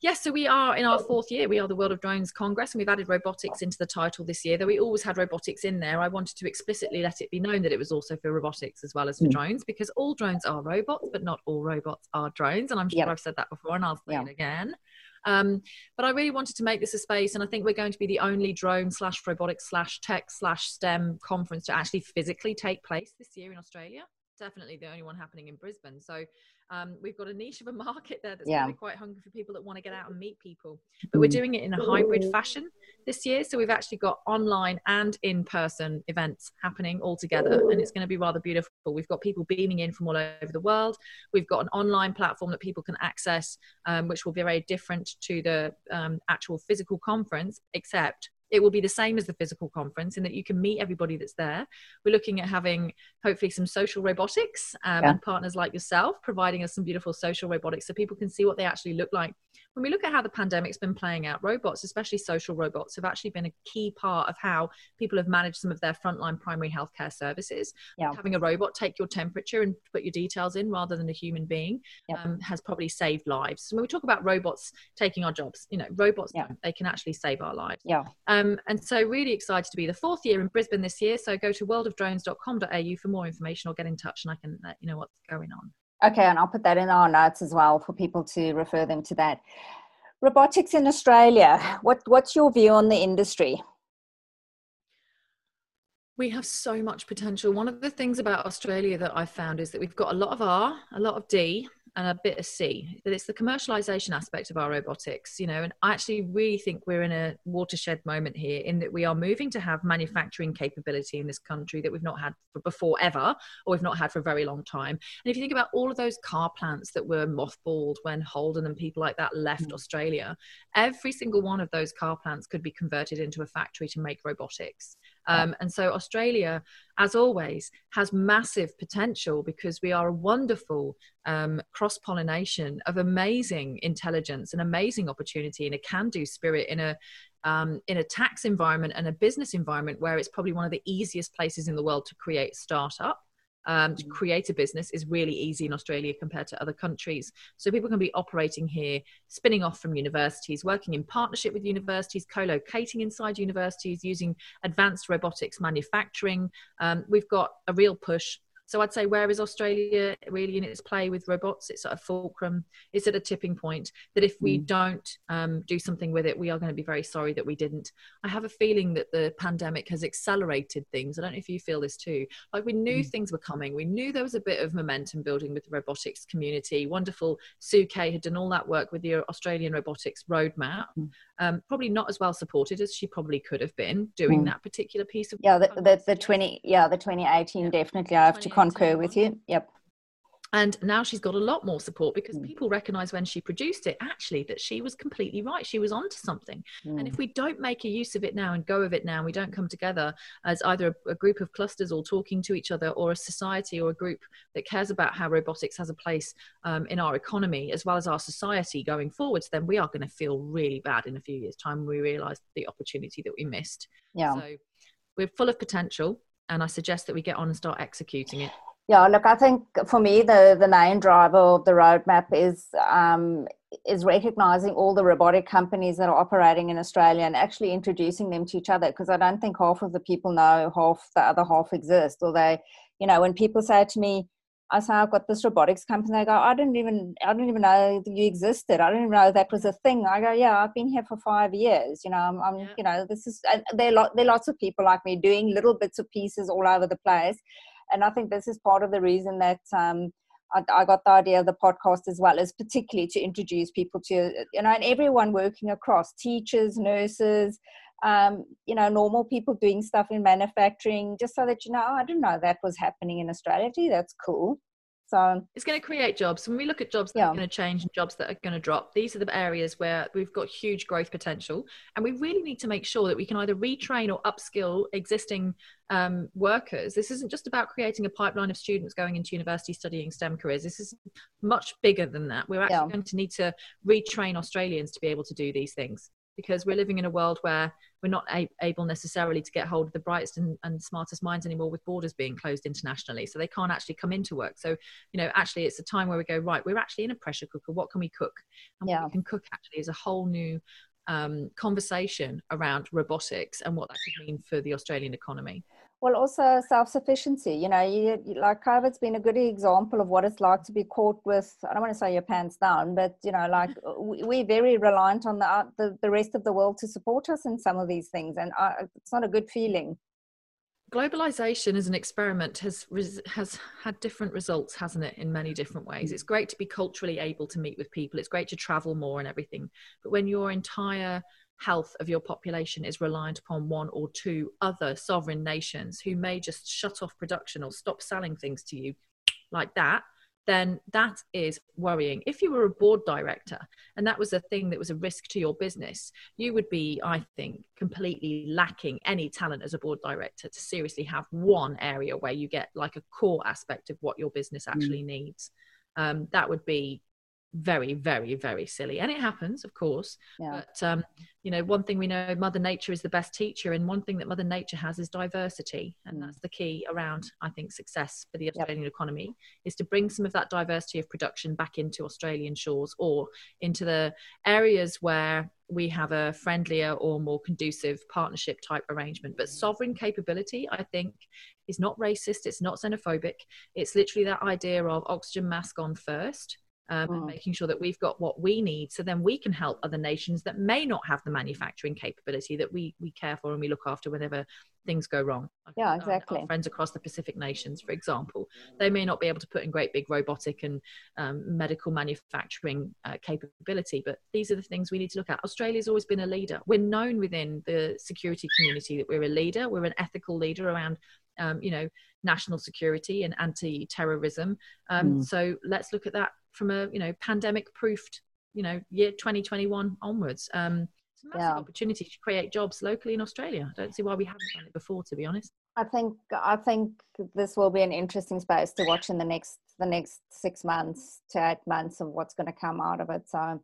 Yes, so we are in our fourth year. We are the World of Drones Congress, and we've added robotics into the title this year. Though we always had robotics in there, I wanted to explicitly let it be known that it was also for robotics as well as for mm. drones, because all drones are robots, but not all robots are drones. And I'm sure yep. I've said that before, and I'll say yep. it again. Um, but I really wanted to make this a space, and I think we're going to be the only drone slash robotics slash tech slash STEM conference to actually physically take place this year in Australia. Definitely the only one happening in Brisbane. So um, we've got a niche of a market there that's yeah. quite hungry for people that want to get out and meet people. But we're doing it in a hybrid fashion this year. So we've actually got online and in person events happening all together, and it's going to be rather beautiful. We've got people beaming in from all over the world. We've got an online platform that people can access, um, which will be very different to the um, actual physical conference, except it will be the same as the physical conference in that you can meet everybody that's there. We're looking at having hopefully some social robotics um, yeah. and partners like yourself providing us some beautiful social robotics so people can see what they actually look like when we look at how the pandemic's been playing out, robots, especially social robots, have actually been a key part of how people have managed some of their frontline primary healthcare services. Yeah. Having a robot take your temperature and put your details in rather than a human being yep. um, has probably saved lives. So when we talk about robots taking our jobs, you know, robots, yeah. they can actually save our lives. Yeah. Um, and so really excited to be the fourth year in Brisbane this year. So go to worldofdrones.com.au for more information or get in touch and I can let you know what's going on. Okay, and I'll put that in our notes as well for people to refer them to that. Robotics in Australia, what, what's your view on the industry? We have so much potential. One of the things about Australia that I've found is that we've got a lot of R, a lot of D, and a bit of C. That it's the commercialization aspect of our robotics, you know, and I actually really think we're in a watershed moment here in that we are moving to have manufacturing capability in this country that we've not had before ever, or we've not had for a very long time. And if you think about all of those car plants that were mothballed when Holden and people like that left mm. Australia, every single one of those car plants could be converted into a factory to make robotics. Um, and so Australia, as always, has massive potential because we are a wonderful um, cross pollination of amazing intelligence and amazing opportunity in a can do spirit in a um, in a tax environment and a business environment where it's probably one of the easiest places in the world to create startup um, to mm. create a business is really easy in Australia compared to other countries. So people can be operating here, spinning off from universities, working in partnership with universities, co-locating inside universities, using advanced robotics manufacturing. Um, we've got a real push So I'd say where is Australia really in its play with robots? It's at a fulcrum. It's at a tipping point that if we mm. don't um, do something with it, we are going to be very sorry that we didn't. I have a feeling that the pandemic has accelerated things. I don't know if you feel this too. Like we knew mm. things were coming. We knew there was a bit of momentum building with the robotics community. Wonderful Sue Keay had done all that work with the Australian robotics roadmap. Mm. Um, probably not as well supported as she probably could have been doing mm. that particular piece of yeah the, the, the 20 yeah the 2018 yeah. definitely i have to concur with you. Yep. And now she's got a lot more support because mm. people recognize when she produced it actually that she was completely right. She was onto something. Mm. and if mm. we don't make a use of it now and go of it now we don't come together as either a, a, group of clusters all talking to each other or a society or a group that cares about how robotics has a place um, in our economy as well as our society going forwards then we are going to feel really bad in a few years time when we realize the opportunity that we missed. Yeah. So we're full of potential and i suggest that we get on and start executing it. Yeah, look, I think for me the the main driver of the roadmap is um, is recognizing all the robotic companies that are operating in Australia and actually introducing them to each other because I don't think half of the people know half the other half exist. Or they, you know, when people say to me, I say I've got this robotics company. They go, I didn't even, I didn't even know you existed. I didn't even know that was a thing. I go, yeah, I've been here for five years. You know, I'm, I'm yeah. you know, this is. There are, lot, there are lots of people like me doing little bits of pieces all over the place, and I think this is part of the reason that um, I, I, got the idea of the podcast as well, is particularly to introduce people to, you know, and everyone working across teachers, nurses, um, you know, normal people doing stuff in manufacturing, just so that you know, oh, I didn't know that was happening in Australia. That's cool. So it's going to create jobs. When we look at jobs that yeah. are going to change and jobs that are going to drop, these are the areas where we've got huge growth potential. And we really need to make sure that we can either retrain or upskill existing um, workers. This isn't just about creating a pipeline of students going into university studying STEM careers. This is much bigger than that. We're actually yeah. going to need to retrain Australians to be able to do these things because we're living in a world where we're not a- able necessarily to get hold of the brightest and, and, smartest minds anymore with borders being closed internationally. So they can't actually come into work. So you know actually it's a time where we go right we're actually in a pressure cooker. What can we cook? And yeah. what we can cook actually is a whole new um, conversation around robotics and what that could mean for the australian economy well also self-sufficiency you know you, like covid's been a good example of what it's like to be caught with i don't want to say your pants down but you know like we're very reliant on the, uh, the, the rest of the world to support us in some of these things and I, it's not a good feeling. Globalization as an experiment has has had different results hasn't it in many different ways? It's great to be culturally able to meet with people. It's great to travel more and everything. But when your entire health of your population is reliant upon one or two other sovereign nations who may just shut off production or stop selling things to you like that, then that is worrying. If you were a board director and that was a thing that was a risk to your business, you would be, I think, completely lacking any talent as a board director to seriously have one area where you get like a core aspect of what your business mm. actually mm. needs. Um, that would be very very very silly and it happens of course yeah. but um, you know one thing we know mother nature is the best teacher and one thing that mother nature has is diversity and mm. that's the key around i think success for the australian yep. economy is to bring some of that diversity of production back into australian shores or into the areas where we have a friendlier or more conducive partnership type arrangement but sovereign capability i think is not racist it's not xenophobic it's literally that idea of oxygen mask on first um, and mm. making sure that we've got what we need so then we can help other nations that may not have the manufacturing capability that we we care for and we look after whenever things go wrong. Yeah exactly our, our friends across the pacific nations for example they may not be able to put in great big robotic and um, medical manufacturing uh, capability but these are the things we need to look at. Australia's always been a leader. We're known within the security community that we're a leader. We're an ethical leader around um, you know national security and anti-terrorism. Um, mm. so let's look at that from a you know pandemic proofed you know year 2021 onwards. Um it's a massive yeah. opportunity to create jobs locally in australia. I don't see why we haven't done it before to be honest. I think i think this will be an interesting space to watch in the next the next six months to eight months of what's going to come out of it so.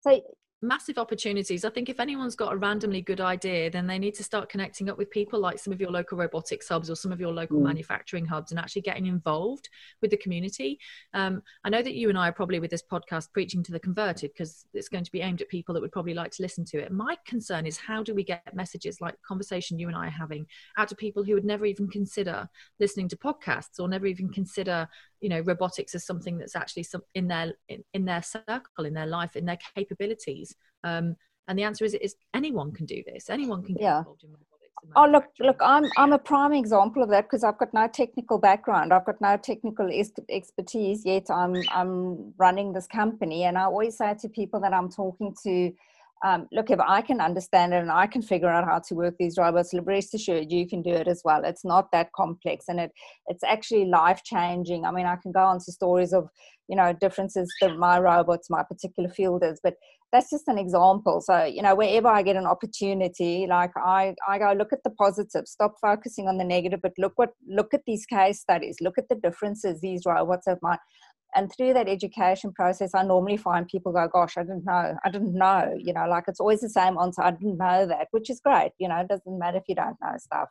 So massive opportunities. I think if anyone's got a randomly good idea, then they need to start connecting up with people like some of your local robotics hubs or some of your local mm. manufacturing hubs and actually getting involved with the community. Um, I know that you and I are probably with this podcast preaching to the converted because it's going to be aimed at people that would probably like to listen to it. My concern is how do we get messages like the conversation you and I are having out to people who would never even consider listening to podcasts or never even consider you know robotics as something that's actually some in their in, in their circle in their life in their capabilities um, and the answer is is anyone can do this anyone can get yeah. involved in robotics Oh look! Look, I'm I'm a prime example of that because I've got no technical background. I've got no technical expertise yet. I'm I'm running this company, and I always say to people that I'm talking to, um, look, if I can understand it and I can figure out how to work these robots, rest assured you can do it as well. It's not that complex, and it it's actually life changing. I mean, I can go on to stories of you know differences that my robots, my particular field is, but that's just an example. So you know, wherever I get an opportunity, like I I go look at the positive, stop focusing on the negative, but look what look at these case studies, look at the differences these robots have made and through that education process i normally find people go gosh i didn't know i didn't know you know like it's always the same answer i didn't know that which is great you know it doesn't matter if you don't know stuff.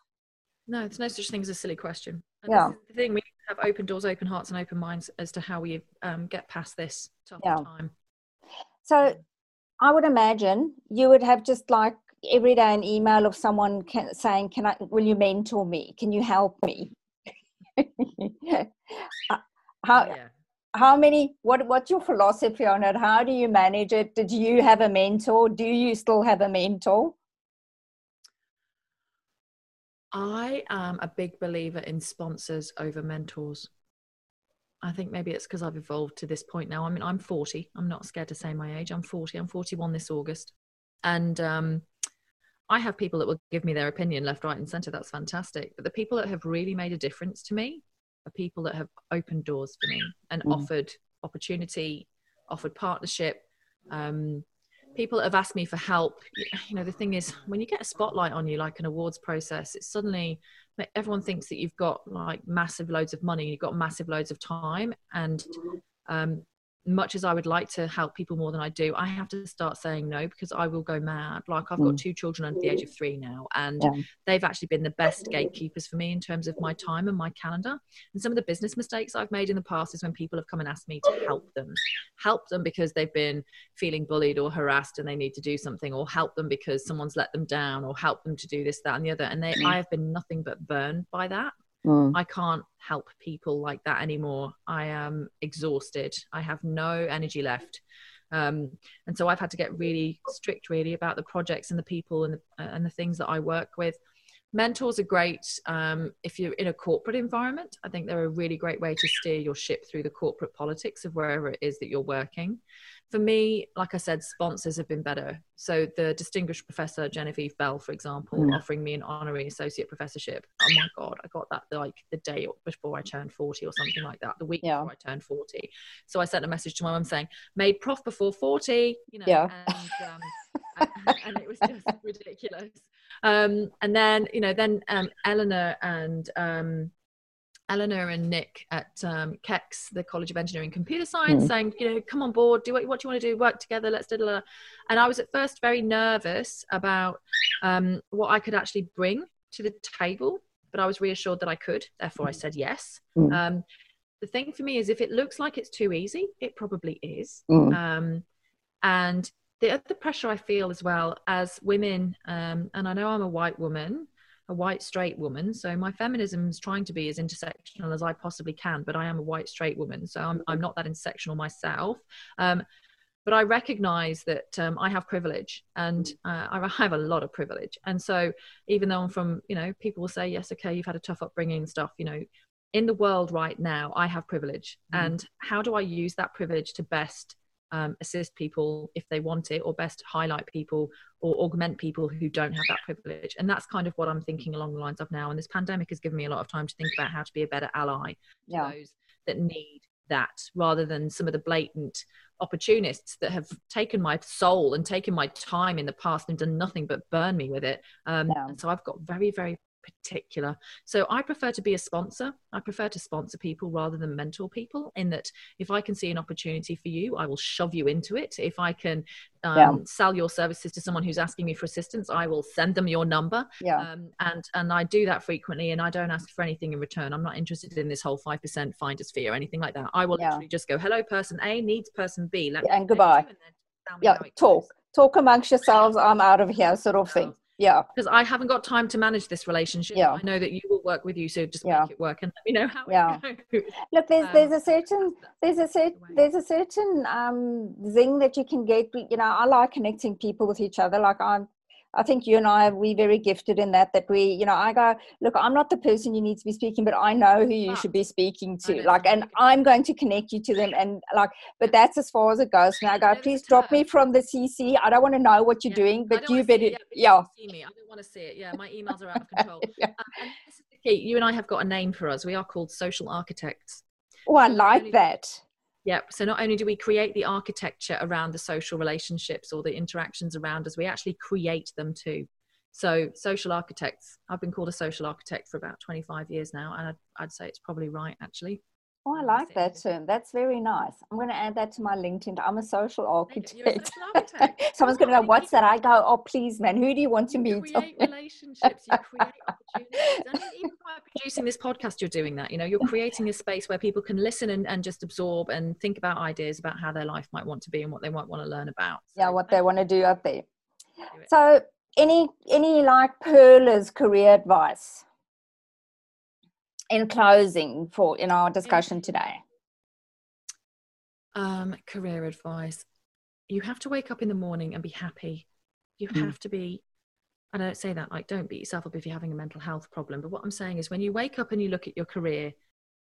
No there's no such thing as a silly question. And yeah. the thing we have open doors open hearts and open minds as to how we um, get past this tough yeah. time. So i would imagine you would have just like every day an email of someone can, saying can i will you mentor me? Can you help me? Uh, how yeah. how many what what's your philosophy on it? How do you manage it? Did you have a mentor? Do you still have a mentor? I am a big believer in sponsors over mentors i think maybe it's because i've evolved to this point now. I mean i'm 40 i'm not scared to say my age. I'm 40 i'm 41 this august. And um, i have people that will give me their opinion left right and center. That's fantastic. But the people that have really made a difference to me are people that have opened doors for me and mm. offered opportunity, offered partnership. Um, people have asked me for help. You know, the thing is, when you get a spotlight on you, like an awards process, it's suddenly everyone thinks that you've got like massive loads of money, you've got massive loads of time, and um, much as I would like to help people more than I do, I have to start saying no because I will go mad. Like I've got mm. two children under the age of three now, and yeah. they've actually been the best gatekeepers for me in terms of my time and my calendar. And some of the business mistakes I've made in the past is when people have come and asked me to help them, help them because they've been feeling bullied or harassed and they need to do something, or help them because someone's let them down, or help them to do this, that, and the other. And they, mm. I have been nothing but burned by that. Mm. I can't help people like that anymore. I am exhausted. I have no energy left. Um, and so I've had to get really strict, really, about the projects and the people and the, and the things that I work with. Mentors are great um, if you're in a corporate environment. I think they're a really great way to steer your ship through the corporate politics of wherever it is that you're working for me, like I said, sponsors have been better. So the distinguished professor Genevieve Bell, for example, mm. offering me an honorary associate professorship. Oh my God, I got that like the day before I turned 40 or something like that, the week yeah. before I turned 40. So I sent a message to my mum saying, made prof before 40, you know, yeah. and, um, and, and, it was just ridiculous. Um, and then, you know, then um, Eleanor and um, Eleanor and Nick at um, KEX, the College of Engineering Computer Science, mm. saying, you know, come on board, do what, what do you want to do, work together, let's do it. And I was at first very nervous about um, what I could actually bring to the table, but I was reassured that I could. Therefore, I said yes. Mm. Um, the thing for me is if it looks like it's too easy, it probably is. Mm. Um, and the other pressure I feel as well as women, um, and I know I'm a white woman, a white straight woman so my feminism is trying to be as intersectional as i possibly can but i am a white straight woman so i'm, I'm not that intersectional myself. Um, but i recognize that um, i have privilege and uh, i have a lot of privilege. And so even though i'm from you know people will say yes okay you've had a tough upbringing and stuff you know in the world right now i have privilege. Mm. and how do i use that privilege to best um, assist people if they want it or best highlight people or augment people who don't have that privilege and that's kind of what i'm thinking along the lines of now and this pandemic has given me a lot of time to think about how to be a better ally to yeah. those that need that rather than some of the blatant opportunists that have taken my soul and taken my time in the past and done nothing but burn me with it um, yeah. and so i've got very very particular. So I prefer to be a sponsor. I prefer to sponsor people rather than mentor people. In that, if I can see an opportunity for you, I will shove you into it. If I can um, yeah. sell your services to someone who's asking me for assistance, I will send them your number. Yeah. Um, and and I do that frequently, and I don't ask for anything in return. I'm not interested in this whole five percent finder's fee or anything like that. I will yeah. literally just go, "Hello, person A needs person B." Let yeah, and goodbye. And yeah, talk talk amongst yourselves. I'm out of here, sort of thing yeah. Because i haven't got time to manage this relationship. Yeah. I know that you will work with you so just yeah. make it work and let me know how yeah. look there's um, there's a certain there's a certain there's a certain um thing that you can get you know i like connecting people with each other. Like i'm I think you and I we're very gifted in that that we you know I go look I'm not the person you need to be speaking but I know who you should be speaking to. like and I'm going to connect you to them and like but that's as far as it goes. And I go please drop me from the CC I don't want to know what you're yeah, doing but you better it, yeah, see me. I don't want to see it. Yeah my emails are out of control. Yeah. um, and this is the key. You and I have got a name for us. We are called social architects. Oh I like that Yep. So not only do we create the architecture around the social relationships or the interactions around us, we actually create them too. So social architects, I've been called a social architect for about 25 years now, and I'd, I'd say it's probably right actually. Oh, I like that term. That's very nice. I'm going to add that to my LinkedIn. I'm a social architect. A social architect. Someone's going to go, "What's that?" I go, "Oh, please, man. Who do you want to meet?" You create relationships. You create opportunities. And even by producing this podcast, you're doing that. You know, you're creating a space where people can listen and, and just absorb and think about ideas about how their life might want to be and what they might want to learn about. So, yeah, what they want to do up there. So, any any like Perla's career advice? In closing for in our discussion today? Um career advice. You have to wake up in the morning and be happy. You mm. have to be I don't say that like don't beat yourself up if you're having a mental health problem but what i'm saying is when you wake up and you look at your career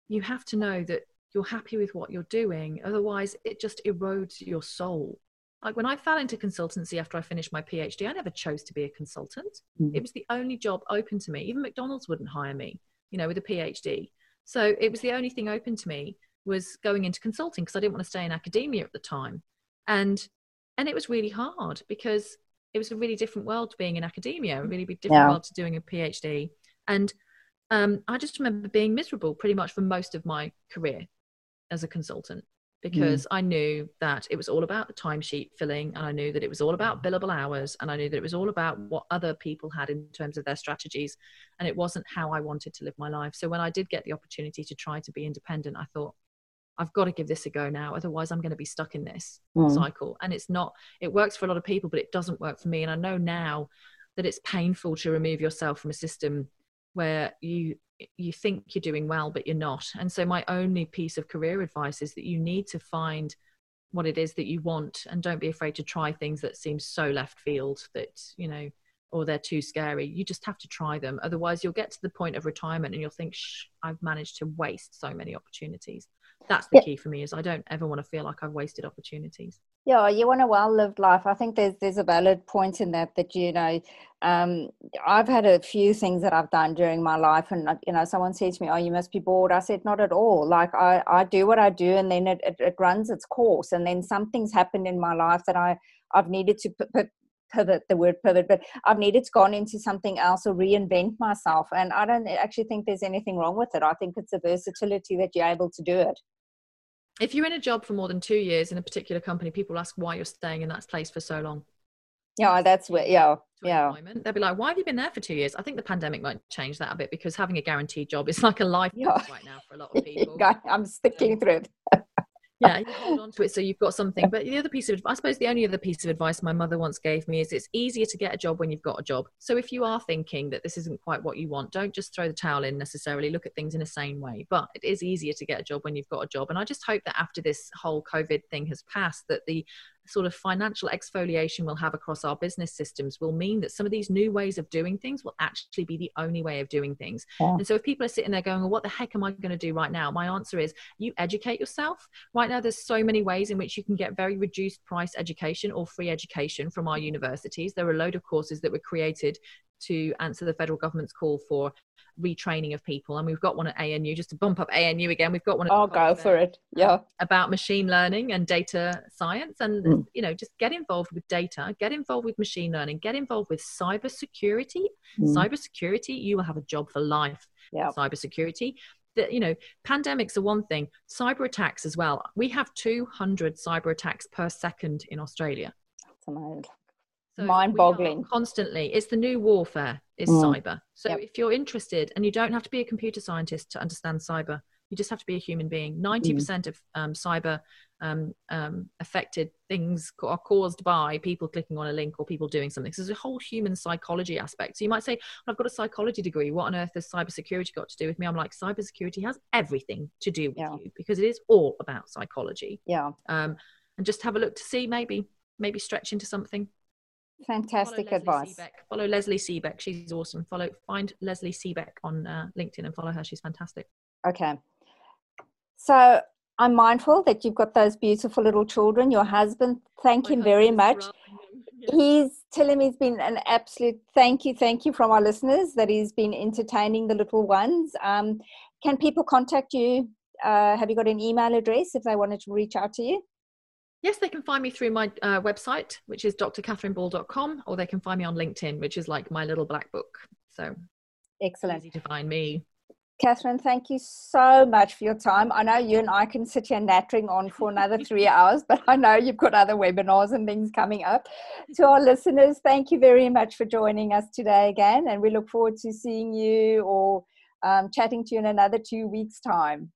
you have to know that you're happy with what you're doing otherwise it just erodes your soul. Like when i fell into consultancy after i finished my phd i never chose to be a consultant. Mm. it was the only job open to me. Even mcdonald's wouldn't hire me you know, with a PhD. So it was the only thing open to me was going into consulting because I didn't want to stay in academia at the time. And and it was really hard because it was a really different world to being in academia, a really different yeah. world to doing a PhD. And um, I just remember being miserable pretty much for most of my career as a consultant because mm. I knew that it was all about the timesheet filling and I knew that it was all about billable hours and I knew that it was all about what other people had in terms of their strategies and it wasn't how I wanted to live my life. So when I did get the opportunity to try to be independent, I thought, I've got to give this a go now. Otherwise, I'm going to be stuck in this mm. cycle. And it's not, it works for a lot of people, but it doesn't work for me. And I know now that it's painful to remove yourself from a system where you you think you're doing well but you're not. And so my only piece of career advice is that you need to find what it is that you want and don't be afraid to try things that seem so left field that you know or they're too scary. You just have to try them. Otherwise you'll get to the point of retirement and you'll think Shh, i've managed to waste so many opportunities. That's the yeah. key for me is i don't ever want to feel like i've wasted opportunities yeah you want a well-lived life. I think there's there's a valid point in that that you know um, i've had a few things that i've done during my life and you know someone said to me oh you must be bored. I said not at all. Like i i do what i do and then it, it, it runs its course and then something's happened in my life that i i've needed to put, pivot the word pivot but i've needed to go on into something else or reinvent myself and i don't actually think there's anything wrong with it. I think it's the versatility that you're able to do it if you're in a job for more than two years in a particular company, people ask why you're staying in that place for so long. Yeah, that's what. Yeah, yeah. They'll be like, "Why have you been there for two years?" I think the pandemic might change that a bit because having a guaranteed job is like a life yeah. right now for a lot of people. I'm sticking um, through it. yeah, you hold on to it so you've got something. But the other piece of, I suppose, the only other piece of advice my mother once gave me is it's easier to get a job when you've got a job. So if you are thinking that this isn't quite what you want, don't just throw the towel in necessarily. Look at things in a sane way. But it is easier to get a job when you've got a job. And I just hope that after this whole COVID thing has passed, that the sort of financial exfoliation we'll have across our business systems will mean that some of these new ways of doing things will actually be the only way of doing things. Yeah. And so if people are sitting there going, well, what the heck am I going to do right now? My answer is you educate yourself. Right now, there's so many ways in which you can get very reduced price education or free education from our universities. There are a load of courses that were created to answer the federal government's call for retraining of people. And we've got one at anu just to bump up anu again we've got one i'll go for it yeah. about machine learning and data science. And mm. you know just get involved with data get involved with machine learning get involved with cyber security mm. cyber security you will have a job for life. Yeah. Cyber security that you know pandemics are one thing cyber attacks as well. We have 200 cyber attacks per second in australia. That's amazing so mind-boggling. constantly it's the new warfare is mm. cyber. So yep. if you're interested and you don't have to be a computer scientist to understand cyber you just have to be a human being. 90% mm. of um, cyber um, um, affected things are caused by people clicking on a link or people doing something. So there's a whole human psychology aspect. So you might say i've got a psychology degree. What on earth has cybersecurity got to do with me? I'm like cybersecurity has everything to do with yeah. you because it is all about psychology. Yeah. Um, and just have a look to see maybe maybe stretch into something Fantastic follow advice. Follow Lesley Seebeck. She's awesome. Follow find Lesley Seebeck on uh, LinkedIn and follow her. She's fantastic. Okay. So I'm mindful that you've got those beautiful little children. Your husband, thank My him very much. He's telling me he's been an absolute thank you, thank you from our listeners that he's been entertaining the little ones. Um, can people contact you? Uh, have you got an email address if they wanted to reach out to you? Yes, they can find me through my uh, website, which is drcatherineball.com, or they can find me on LinkedIn, which is like my little black book. So excellent. Easy to find me. Catherine, thank you so much for your time. I know you and I can sit here nattering on for another three hours, but I know you've got other webinars and things coming up. To our listeners, thank you very much for joining us today again, and we look forward to seeing you or um, chatting to you in another two weeks' time.